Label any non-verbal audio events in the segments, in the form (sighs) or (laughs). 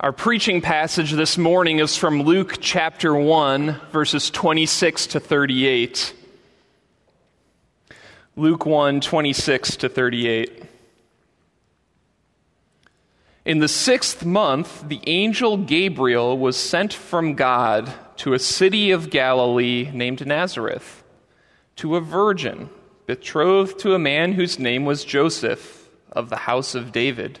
Our preaching passage this morning is from Luke chapter 1, verses 26 to 38. Luke 1, 26 to 38. In the sixth month, the angel Gabriel was sent from God to a city of Galilee named Nazareth, to a virgin betrothed to a man whose name was Joseph of the house of David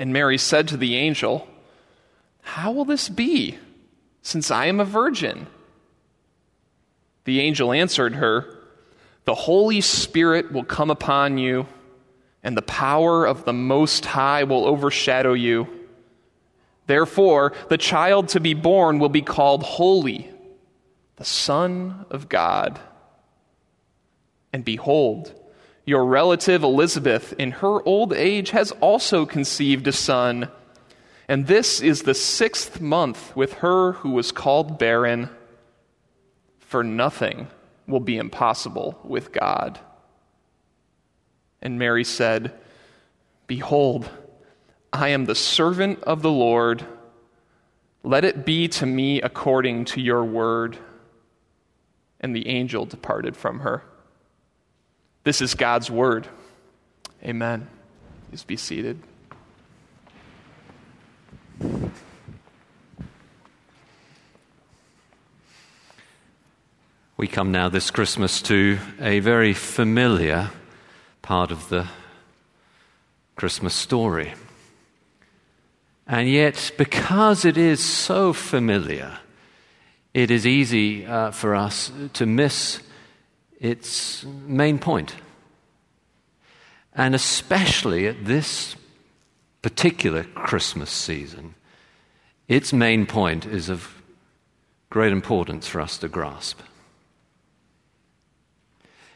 And Mary said to the angel, How will this be, since I am a virgin? The angel answered her, The Holy Spirit will come upon you, and the power of the Most High will overshadow you. Therefore, the child to be born will be called Holy, the Son of God. And behold, your relative Elizabeth, in her old age, has also conceived a son. And this is the sixth month with her who was called barren. For nothing will be impossible with God. And Mary said, Behold, I am the servant of the Lord. Let it be to me according to your word. And the angel departed from her. This is God's word. Amen. Please be seated. We come now this Christmas to a very familiar part of the Christmas story. And yet, because it is so familiar, it is easy uh, for us to miss its main point. And especially at this particular Christmas season, its main point is of great importance for us to grasp.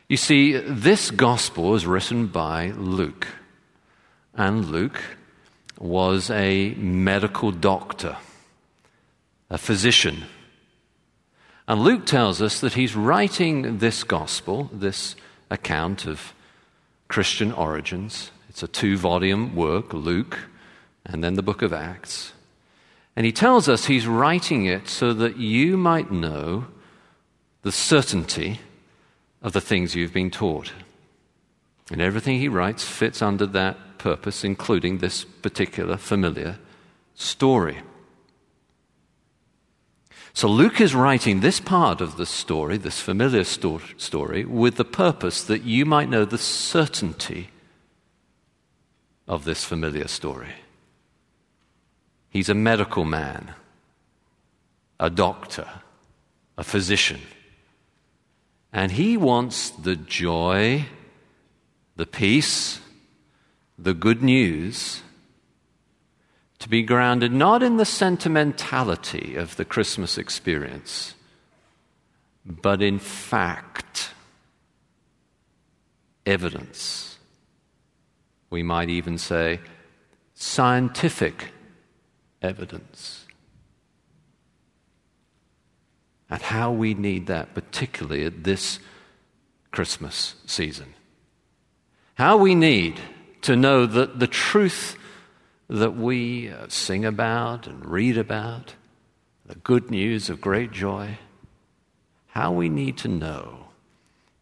You see, this gospel was written by Luke, and Luke was a medical doctor, a physician and Luke tells us that he's writing this gospel, this account of Christian origins. It's a two volume work, Luke, and then the book of Acts. And he tells us he's writing it so that you might know the certainty of the things you've been taught. And everything he writes fits under that purpose, including this particular familiar story. So Luke is writing this part of the story, this familiar sto- story, with the purpose that you might know the certainty of this familiar story. He's a medical man, a doctor, a physician. And he wants the joy, the peace, the good news to be grounded not in the sentimentality of the Christmas experience, but in fact, evidence. We might even say scientific evidence. And how we need that, particularly at this Christmas season. How we need to know that the truth that we uh, sing about and read about, the good news of great joy, how we need to know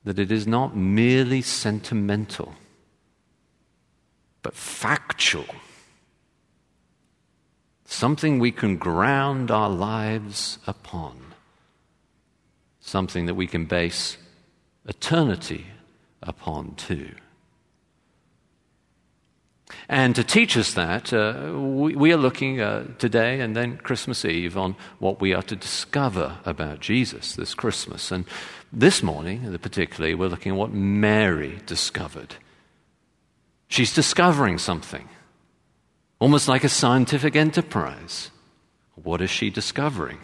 that it is not merely sentimental, but factual, something we can ground our lives upon, something that we can base eternity upon too. And to teach us that, uh, we, we, are looking uh, today and then Christmas Eve on what we are to discover about Jesus this Christmas. And this morning, particularly, we're looking at what Mary discovered. She's discovering something, almost like a scientific enterprise. What is she discovering?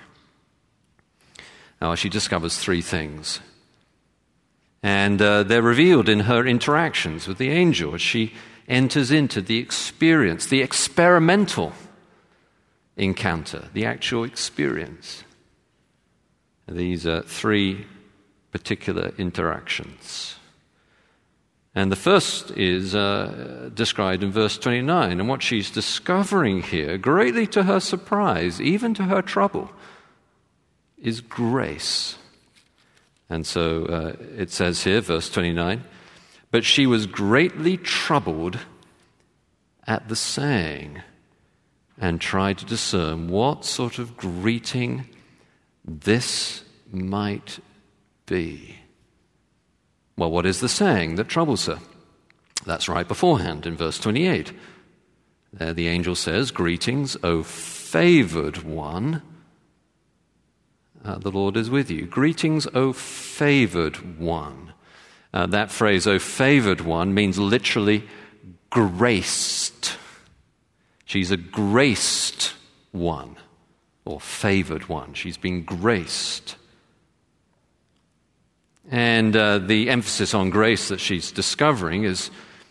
Now, she discovers three things. And uh, they're revealed in her interactions with the angel she enters into the experience, the experimental encounter, the actual experience. These are three particular interactions. And the first is uh, described in verse 29. And what she's discovering here, greatly to her surprise, even to her trouble, is grace. And so uh, it says here, verse 29 but she was greatly troubled at the saying and tried to discern what sort of greeting this might be. Well, what is the saying that troubles her? That's right beforehand in verse 28. There the angel says, Greetings, O favored one. Uh, the Lord is with you. Greetings, O favored one. Uh, that phrase, O favored one, means literally graced. She's a graced one, or favored one. She's been graced. And uh, the emphasis on grace that she's discovering is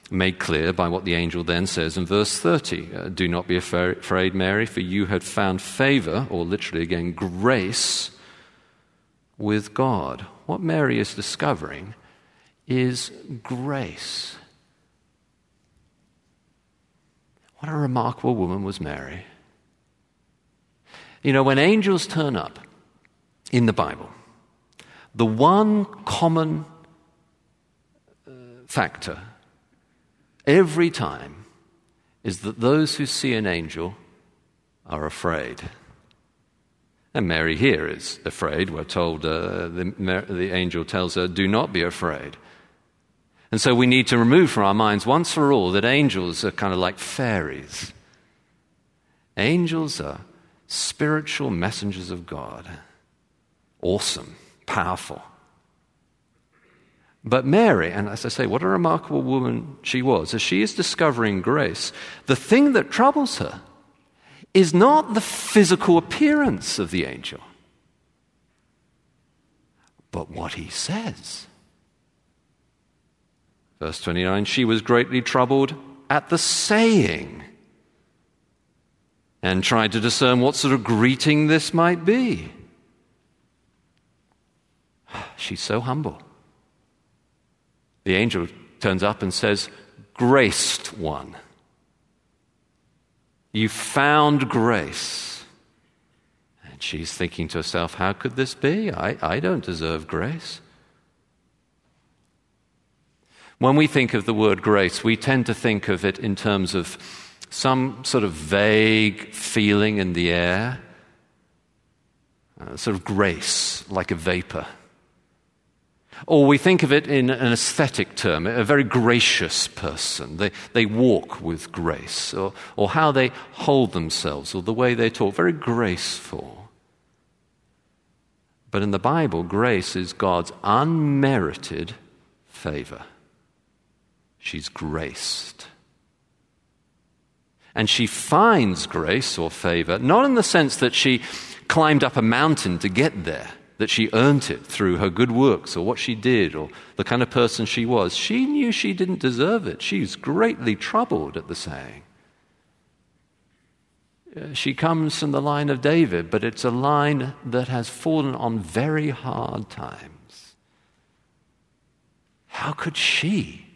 made clear by what the angel then says in verse 30. Uh, Do not be afraid, Mary, for you had found favor, or literally again, grace with God. What Mary is discovering is grace. What a remarkable woman was Mary. You know, when angels turn up in the Bible, the one common uh, factor every time is that those who see an angel are afraid. And Mary here is afraid. We're told uh, the, the angel tells her, Do not be afraid. And so we need to remove from our minds once for all that angels are kind of like fairies. Angels are spiritual messengers of God. Awesome, powerful. But Mary, and as I say, what a remarkable woman she was, as she is discovering grace, the thing that troubles her is not the physical appearance of the angel, but what he says. Verse 29 She was greatly troubled at the saying and tried to discern what sort of greeting this might be. (sighs) She's so humble. The angel turns up and says, Graced one. You found grace. And she's thinking to herself, How could this be? I, I don't deserve grace. When we think of the word grace, we tend to think of it in terms of some sort of vague feeling in the air, uh, sort of grace, like a vapor. Or we think of it in an aesthetic term, a very gracious person. They, they walk with grace, or, or how they hold themselves, or the way they talk, very graceful. But in the Bible, grace is God's unmerited favor. She's graced. And she finds grace or favor, not in the sense that she climbed up a mountain to get there, that she earned it through her good works or what she did or the kind of person she was. She knew she didn't deserve it. She's greatly troubled at the saying. Uh, she comes from the line of David, but it's a line that has fallen on very hard times. How could she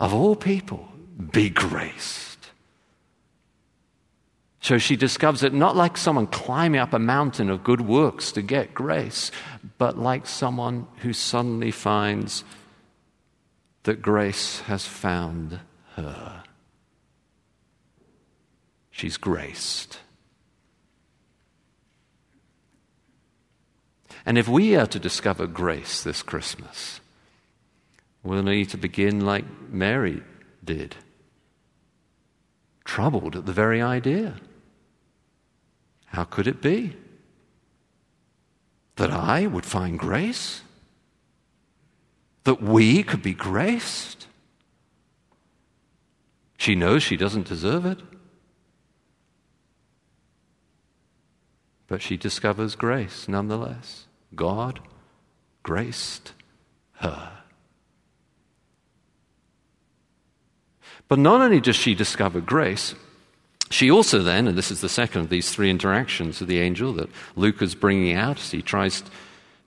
of all people, be graced. So she discovers it not like someone climbing up a mountain of good works to get grace, but like someone who suddenly finds that grace has found her. She's graced. And if we are to discover grace this Christmas, we'll need to begin like Mary did, troubled at the very idea. How could it be that I would find grace? That we could be graced? She knows she doesn't deserve it. But she discovers grace nonetheless. God graced her. But not only does she discover grace, she also then, and this is the second of these three interactions with the angel that Luke is bringing out as he tries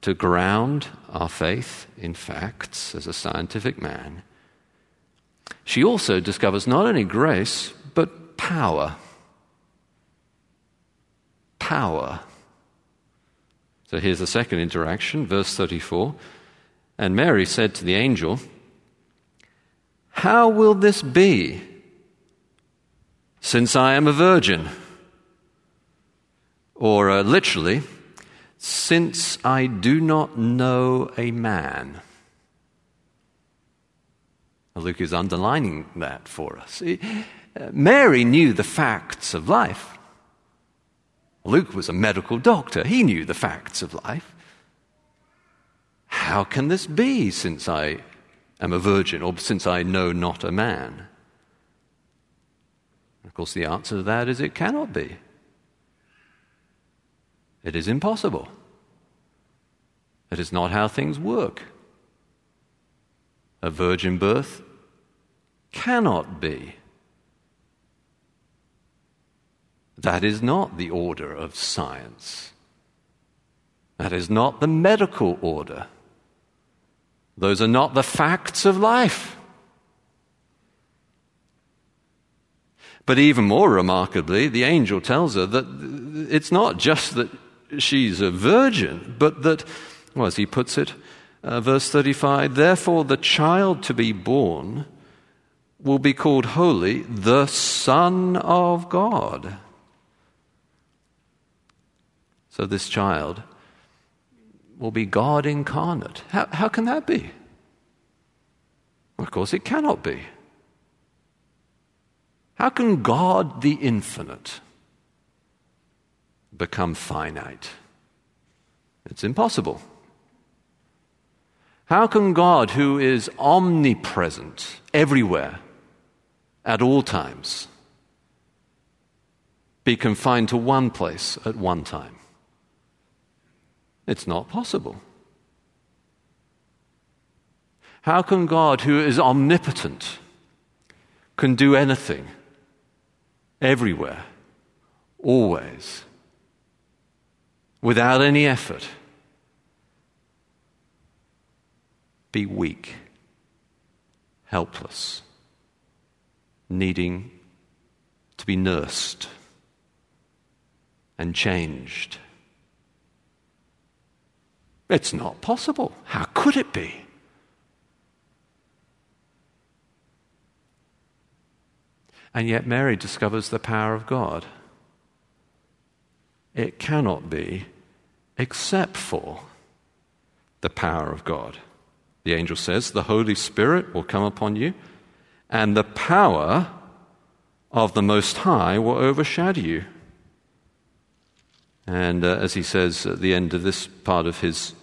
to ground our faith in facts as a scientific man, she also discovers not only grace, but power. Power. So here's the second interaction, verse 34. And Mary said to the angel, How will this be, since I am a virgin? Or uh, literally, since I do not know a man. Luke is underlining that for us. Mary knew the facts of life. Luke was a medical doctor, he knew the facts of life. How can this be since I am a virgin or since I know not a man? Of course, the answer to that is it cannot be. It is impossible. It is not how things work. A virgin birth cannot be. That is not the order of science. That is not the medical order. Those are not the facts of life. But even more remarkably, the angel tells her that it's not just that she's a virgin, but that, well, as he puts it, uh, verse 35 therefore the child to be born will be called holy, the Son of God. So this child will be God incarnate. How, how can that be? Of course, it cannot be. How can God the infinite become finite? It's impossible. How can God, who is omnipresent everywhere at all times, be confined to one place at one time? It's not possible. How can God, who is omnipotent, can do anything, everywhere, always, without any effort, be weak, helpless, needing to be nursed and changed? It's not possible. How could it be? And yet, Mary discovers the power of God. It cannot be except for the power of God. The angel says, The Holy Spirit will come upon you, and the power of the Most High will overshadow you. And uh, as he says at the end of this part of his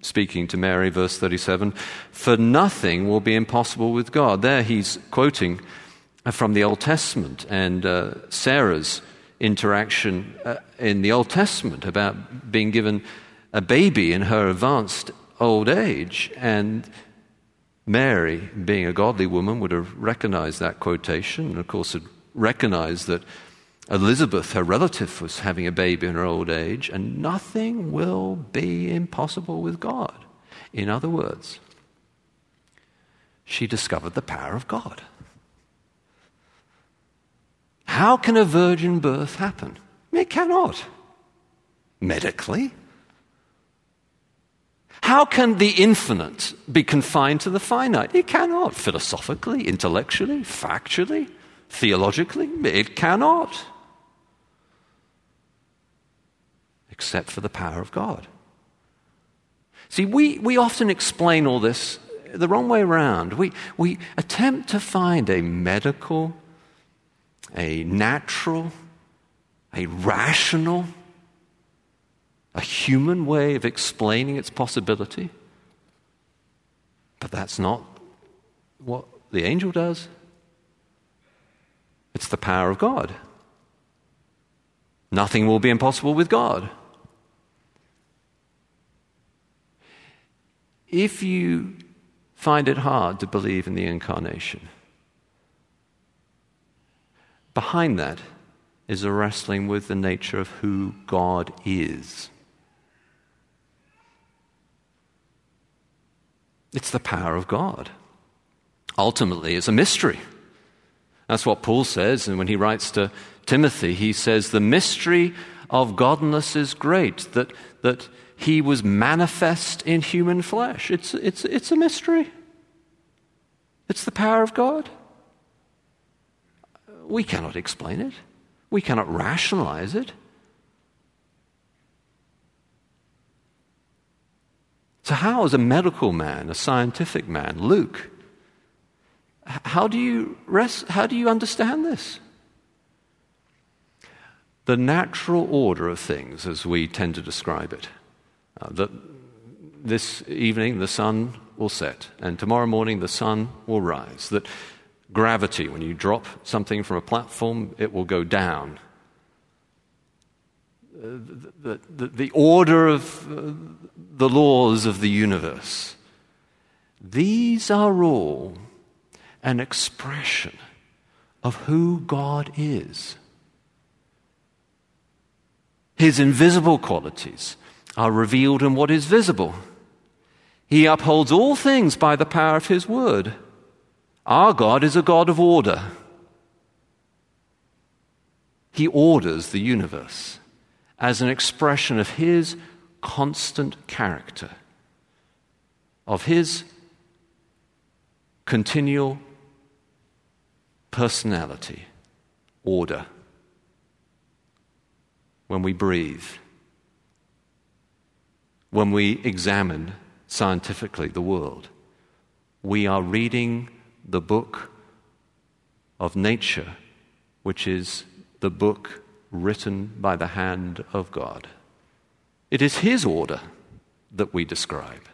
speaking to Mary, verse 37, for nothing will be impossible with God. There he's quoting from the Old Testament and uh, Sarah's interaction uh, in the Old Testament about being given a baby in her advanced old age. And Mary, being a godly woman, would have recognized that quotation and, of course, had recognized that Elizabeth, her relative, was having a baby in her old age, and nothing will be impossible with God. In other words, she discovered the power of God. How can a virgin birth happen? It cannot. Medically. How can the infinite be confined to the finite? It cannot. Philosophically, intellectually, factually, theologically, it cannot. Except for the power of God. See, we, we often explain all this the wrong way around. We, we attempt to find a medical, a natural, a rational, a human way of explaining its possibility. But that's not what the angel does. It's the power of God. Nothing will be impossible with God. If you find it hard to believe in the incarnation, behind that is a wrestling with the nature of who God is. It's the power of God. Ultimately, it's a mystery. That's what Paul says, and when he writes to Timothy, he says, The mystery of godliness is great, that, that he was manifest in human flesh. It's, it's, it's a mystery. It's the power of God. We cannot explain it, we cannot rationalize it. So, how, as a medical man, a scientific man, Luke, how do you, rest, how do you understand this? The natural order of things, as we tend to describe it. Uh, that this evening the sun will set, and tomorrow morning the sun will rise. That gravity, when you drop something from a platform, it will go down. Uh, the, the, the, order of uh, the laws of the universe. These are all an expression of who God is. His invisible qualities are revealed in what is visible. He upholds all things by the power of His word. Our God is a God of order. He orders the universe as an expression of His constant character, of His continual personality, order. When we breathe, when we examine scientifically the world, we are reading the book of nature, which is the book written by the hand of God. It is His order that we describe.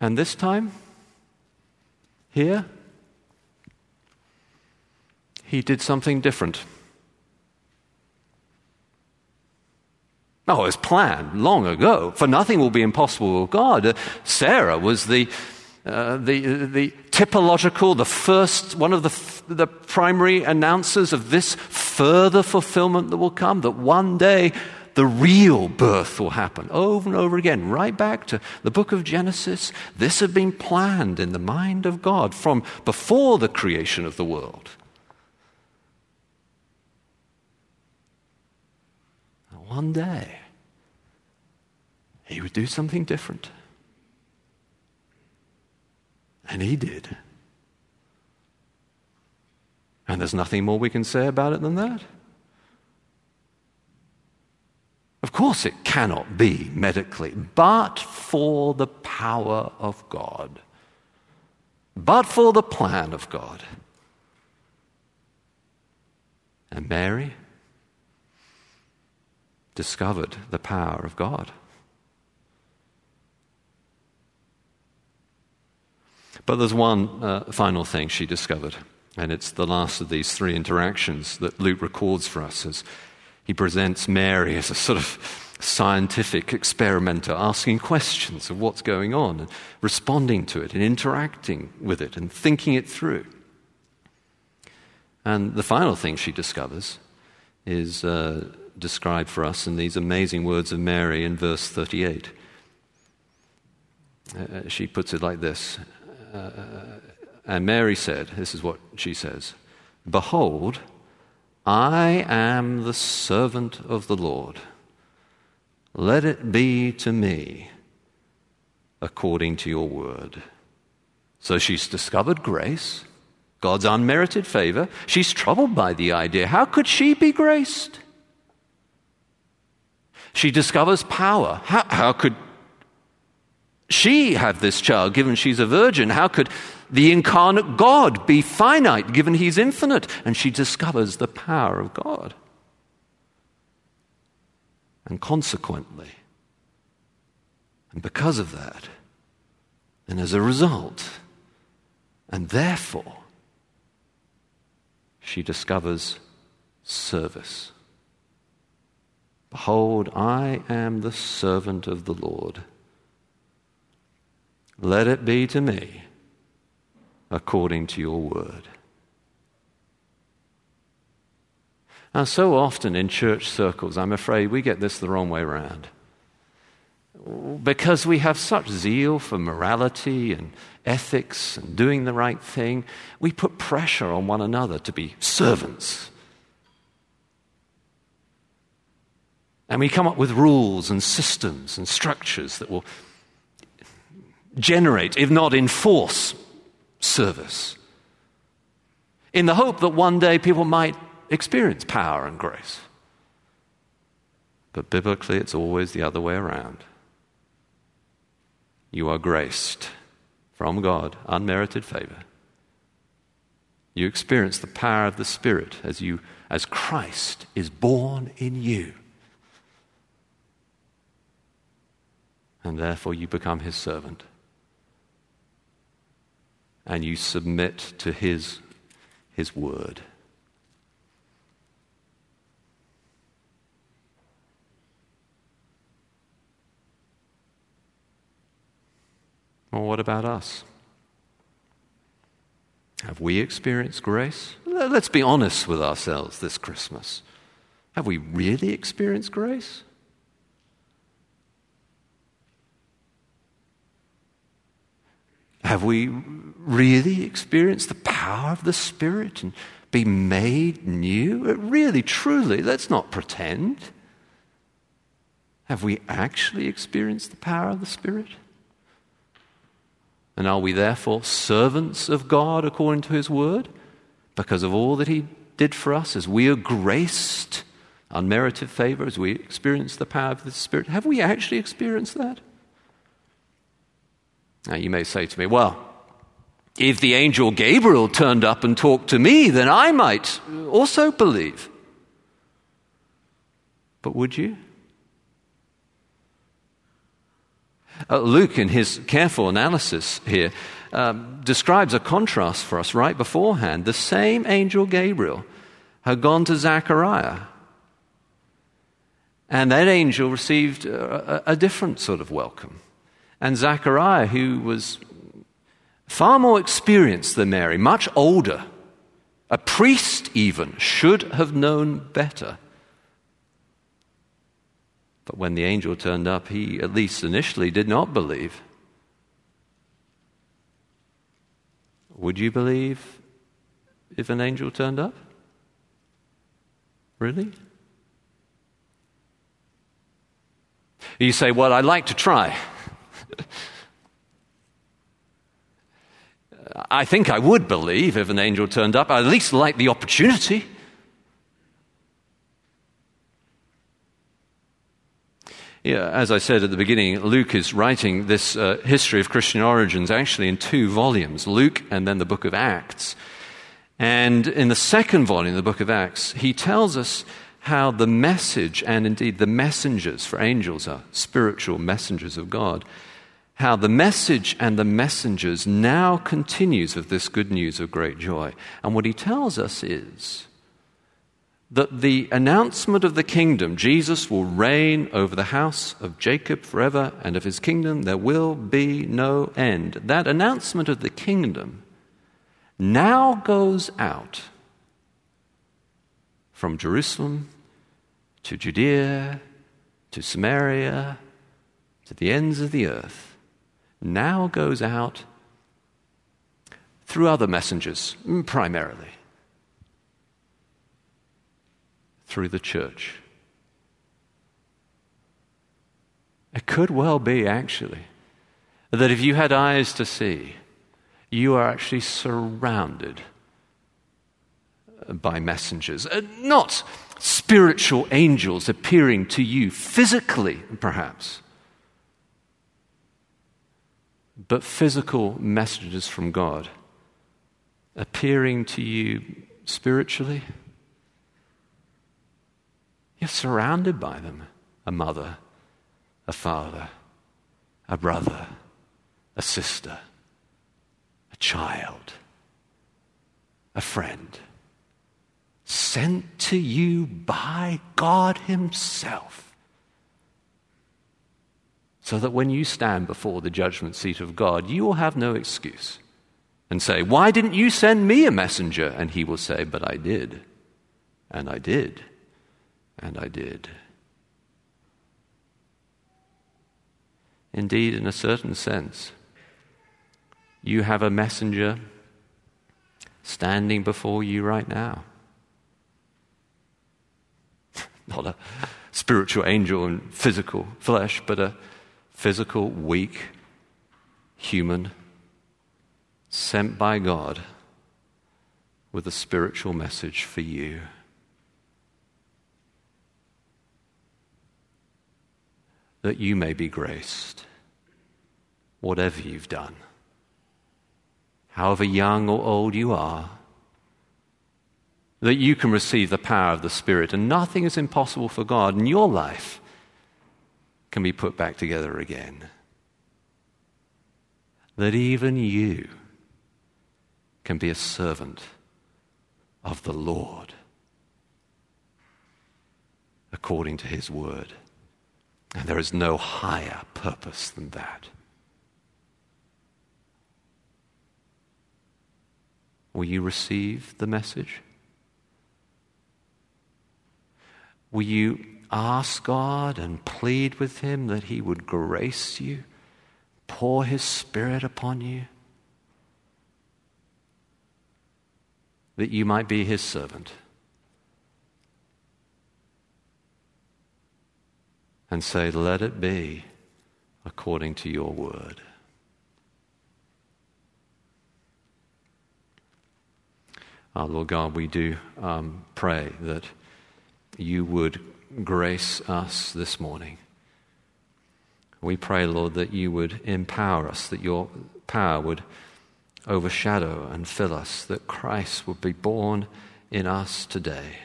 And this time, here, he did something different. Oh, it was planned long ago, for nothing will be impossible with God. Uh, Sarah was the, uh, the, the typological, the first, one of the, the primary announcers of this further fulfillment that will come, that one day the real birth will happen over and over again, right back to the book of Genesis. This had been planned in the mind of God from before the creation of the world. One day, he would do something different. And he did. And there's nothing more we can say about it than that. Of course, it cannot be medically, but for the power of God, but for the plan of God. And Mary discovered the power of God. But there's one uh, final thing she discovered, and it's the last of these three interactions that Luke records for us as he presents Mary as a sort of scientific experimenter, asking questions of what's going on and responding to it and interacting with it and thinking it through. And the final thing she discovers is uh, described for us in these amazing words of Mary in verse 38. Uh, uh, she puts it like this uh, And Mary said, This is what she says Behold, I am the servant of the Lord. Let it be to me according to your word. So she's discovered grace, God's unmerited favor. She's troubled by the idea how could she be graced? She discovers power. How, how could she have this child given she's a virgin? How could the incarnate God be finite given he's infinite? And she discovers the power of God. And consequently, and because of that, and as a result, and therefore, she discovers service. Behold, I am the servant of the Lord. Let it be to me according to your word. Now, so often in church circles, I'm afraid we get this the wrong way around. Because we have such zeal for morality and ethics and doing the right thing, we put pressure on one another to be servants. And we come up with rules and systems and structures that will generate, if not enforce, service. In the hope that one day people might experience power and grace. But biblically, it's always the other way around. You are graced from God, unmerited favor. You experience the power of the Spirit as, you, as Christ is born in you. And therefore, you become his servant and you submit to His, His word. Well, what about us? Have we experienced grace? Let's be honest with ourselves this Christmas. Have we really experienced grace? Have we really experienced the power of the Spirit and be made new? Really, truly, let's not pretend. Have we actually experienced the power of the Spirit? And are we therefore servants of God according to His word because of all that He did for us as we are graced, unmerited favor, as we experience the power of the Spirit? Have we actually experienced that? Now, you may say to me, well, if the angel Gabriel turned up and talked to me, then I might also believe. But would you? Uh, Luke, in his careful analysis here, um, describes a contrast for us right beforehand. The same angel Gabriel had gone to Zechariah, and that angel received a, a different sort of welcome. And Zachariah, who was far more experienced than Mary, much older, a priest even, should have known better. But when the angel turned up, he, at least initially, did not believe. Would you believe if an angel turned up? Really? You say, Well, I'd like to try. (laughs) I think I would believe if an angel turned up. I'd at least like the opportunity. Yeah, as I said at the beginning, Luke is writing this uh, history of Christian origins actually in two volumes Luke and then the book of Acts. And in the second volume, the book of Acts, he tells us how the message and indeed the messengers, for angels are spiritual messengers of God, how the message and the messengers now continues of this good news of great joy. And what he tells us is that the announcement of the kingdom, Jesus will reign over the house of Jacob forever, and of his kingdom there will be no end. That announcement of the kingdom now goes out from Jerusalem to Judea to Samaria to the ends of the earth now goes out through other messengers, primarily through the church. It could well be, actually, that if you had eyes to see, you are actually surrounded by messengers. Uh, not spiritual angels appearing to you physically, perhaps, but physical messages from God appearing to you spiritually. You're surrounded by them a mother, a father, a brother, a sister, a child, a friend, sent to you by God Himself. So that when you stand before the judgment seat of God, you will have no excuse and say, Why didn't you send me a messenger? And He will say, But I did, and I did, and I did. Indeed, in a certain sense, you have a messenger standing before you right now. (laughs) Not a spiritual angel in physical flesh, but a physical, weak human sent by God with a spiritual message for you. That you may be graced, whatever you've done however young or old you are, that you can receive the power of the Spirit, and nothing is impossible for God, in your life can be put back together again. That even you can be a servant of the Lord according to His word. And there is no higher purpose than that. Will you receive the message? Will you ask God and plead with Him that He would grace you, pour His Spirit upon you, that you might be His servant? And say, Let it be according to your word. Uh, Lord God, we do um, pray that you would grace us this morning. We pray, Lord, that you would empower us, that your power would overshadow and fill us, that Christ would be born in us today.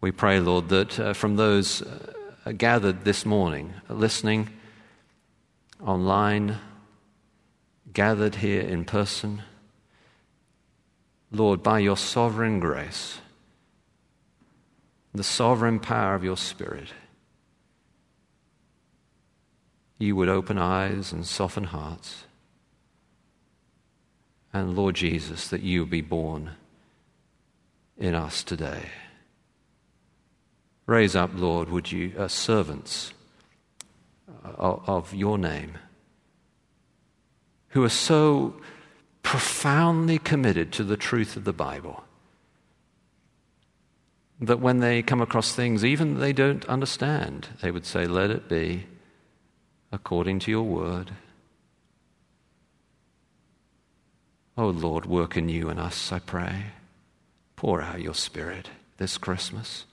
We pray, Lord, that uh, from those uh, gathered this morning, listening online, gathered here in person, Lord, by your sovereign grace, the sovereign power of your Spirit, you would open eyes and soften hearts. And Lord Jesus, that you be born in us today. Raise up, Lord, would you, uh, servants of, of your name who are so profoundly committed to the truth of the Bible. That when they come across things, even they don't understand, they would say, Let it be according to your word. Oh Lord, work in you and us, I pray. Pour out your Spirit this Christmas.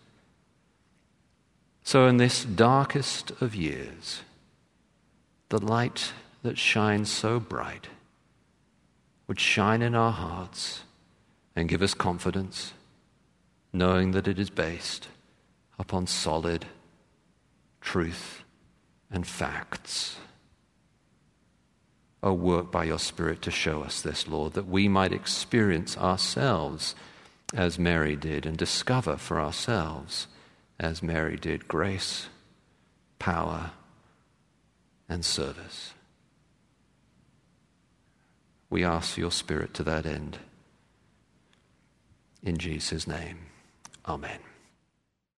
So, in this darkest of years, the light that shines so bright would shine in our hearts and give us confidence, knowing that it is based upon solid truth and facts. Oh, work by your Spirit to show us this, Lord, that we might experience ourselves as Mary did and discover for ourselves as Mary did grace, power, and service. We ask for your Spirit to that end. In Jesus' name, Amen.